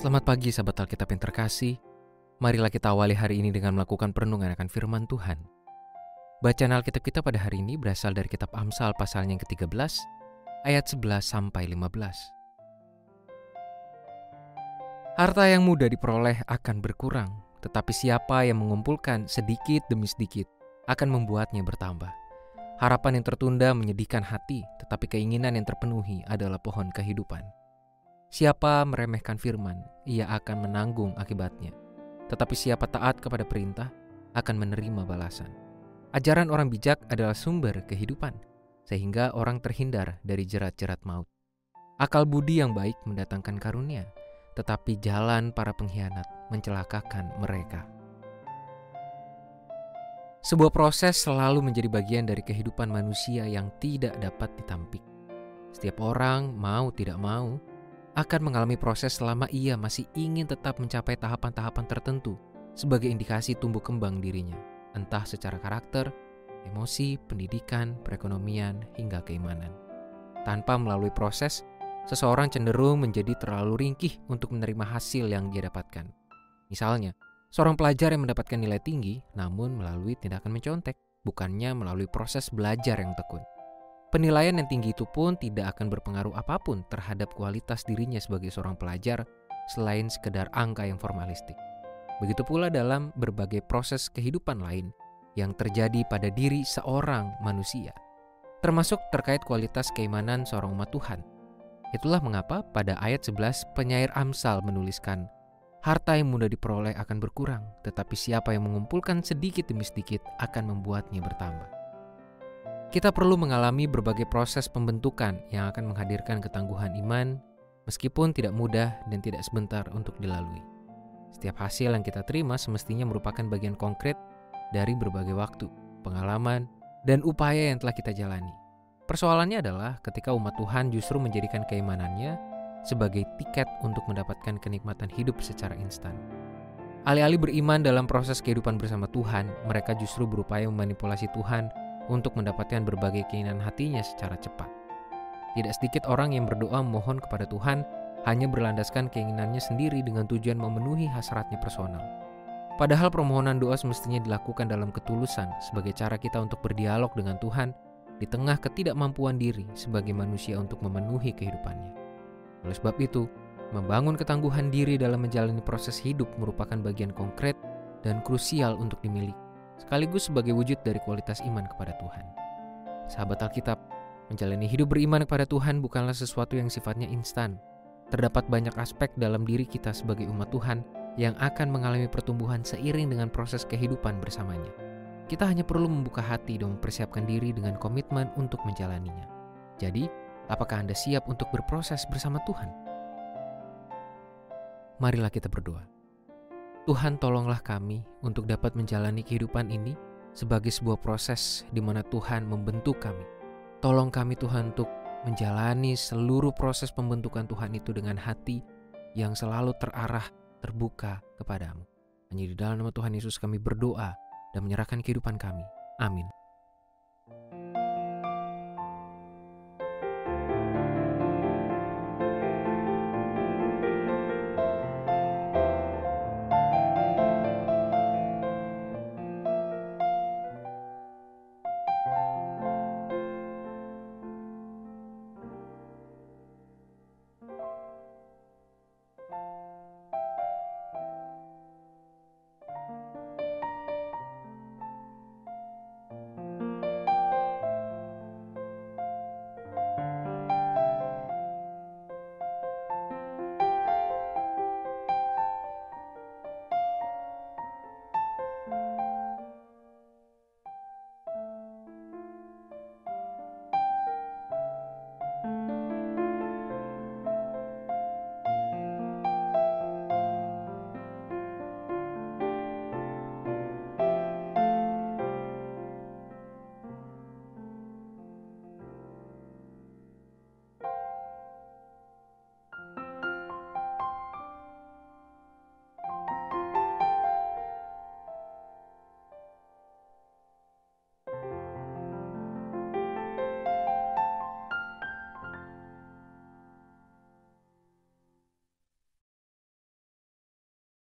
Selamat pagi sahabat Alkitab yang terkasih. Marilah kita awali hari ini dengan melakukan perenungan akan firman Tuhan. Bacaan Alkitab kita pada hari ini berasal dari kitab Amsal pasalnya yang ke-13 ayat 11 sampai 15. Harta yang mudah diperoleh akan berkurang, tetapi siapa yang mengumpulkan sedikit demi sedikit akan membuatnya bertambah. Harapan yang tertunda menyedihkan hati, tetapi keinginan yang terpenuhi adalah pohon kehidupan. Siapa meremehkan firman, ia akan menanggung akibatnya. Tetapi siapa taat kepada perintah, akan menerima balasan. Ajaran orang bijak adalah sumber kehidupan, sehingga orang terhindar dari jerat-jerat maut. Akal budi yang baik mendatangkan karunia, tetapi jalan para pengkhianat mencelakakan mereka. Sebuah proses selalu menjadi bagian dari kehidupan manusia yang tidak dapat ditampik. Setiap orang mau tidak mau akan mengalami proses selama ia masih ingin tetap mencapai tahapan-tahapan tertentu sebagai indikasi tumbuh kembang dirinya, entah secara karakter, emosi, pendidikan, perekonomian, hingga keimanan. Tanpa melalui proses, seseorang cenderung menjadi terlalu ringkih untuk menerima hasil yang dia dapatkan. Misalnya, seorang pelajar yang mendapatkan nilai tinggi namun melalui tindakan mencontek, bukannya melalui proses belajar yang tekun. Penilaian yang tinggi itu pun tidak akan berpengaruh apa pun terhadap kualitas dirinya sebagai seorang pelajar selain sekedar angka yang formalistik. Begitu pula dalam berbagai proses kehidupan lain yang terjadi pada diri seorang manusia, termasuk terkait kualitas keimanan seorang umat Tuhan. Itulah mengapa pada ayat 11 penyair Amsal menuliskan, Harta yang mudah diperoleh akan berkurang, tetapi siapa yang mengumpulkan sedikit demi sedikit akan membuatnya bertambah. Kita perlu mengalami berbagai proses pembentukan yang akan menghadirkan ketangguhan iman, meskipun tidak mudah dan tidak sebentar untuk dilalui. Setiap hasil yang kita terima semestinya merupakan bagian konkret dari berbagai waktu, pengalaman, dan upaya yang telah kita jalani. Persoalannya adalah ketika umat Tuhan justru menjadikan keimanannya sebagai tiket untuk mendapatkan kenikmatan hidup secara instan. Alih-alih beriman dalam proses kehidupan bersama Tuhan, mereka justru berupaya memanipulasi Tuhan untuk mendapatkan berbagai keinginan hatinya secara cepat. Tidak sedikit orang yang berdoa memohon kepada Tuhan hanya berlandaskan keinginannya sendiri dengan tujuan memenuhi hasratnya personal. Padahal permohonan doa semestinya dilakukan dalam ketulusan sebagai cara kita untuk berdialog dengan Tuhan di tengah ketidakmampuan diri sebagai manusia untuk memenuhi kehidupannya. Oleh sebab itu, membangun ketangguhan diri dalam menjalani proses hidup merupakan bagian konkret dan krusial untuk dimiliki sekaligus sebagai wujud dari kualitas iman kepada Tuhan. Sahabat Alkitab, menjalani hidup beriman kepada Tuhan bukanlah sesuatu yang sifatnya instan. Terdapat banyak aspek dalam diri kita sebagai umat Tuhan yang akan mengalami pertumbuhan seiring dengan proses kehidupan bersamanya. Kita hanya perlu membuka hati dan mempersiapkan diri dengan komitmen untuk menjalaninya. Jadi, apakah Anda siap untuk berproses bersama Tuhan? Marilah kita berdoa. Tuhan tolonglah kami untuk dapat menjalani kehidupan ini sebagai sebuah proses di mana Tuhan membentuk kami. Tolong kami Tuhan untuk menjalani seluruh proses pembentukan Tuhan itu dengan hati yang selalu terarah, terbuka kepadamu. Hanya di dalam nama Tuhan Yesus kami berdoa dan menyerahkan kehidupan kami. Amin.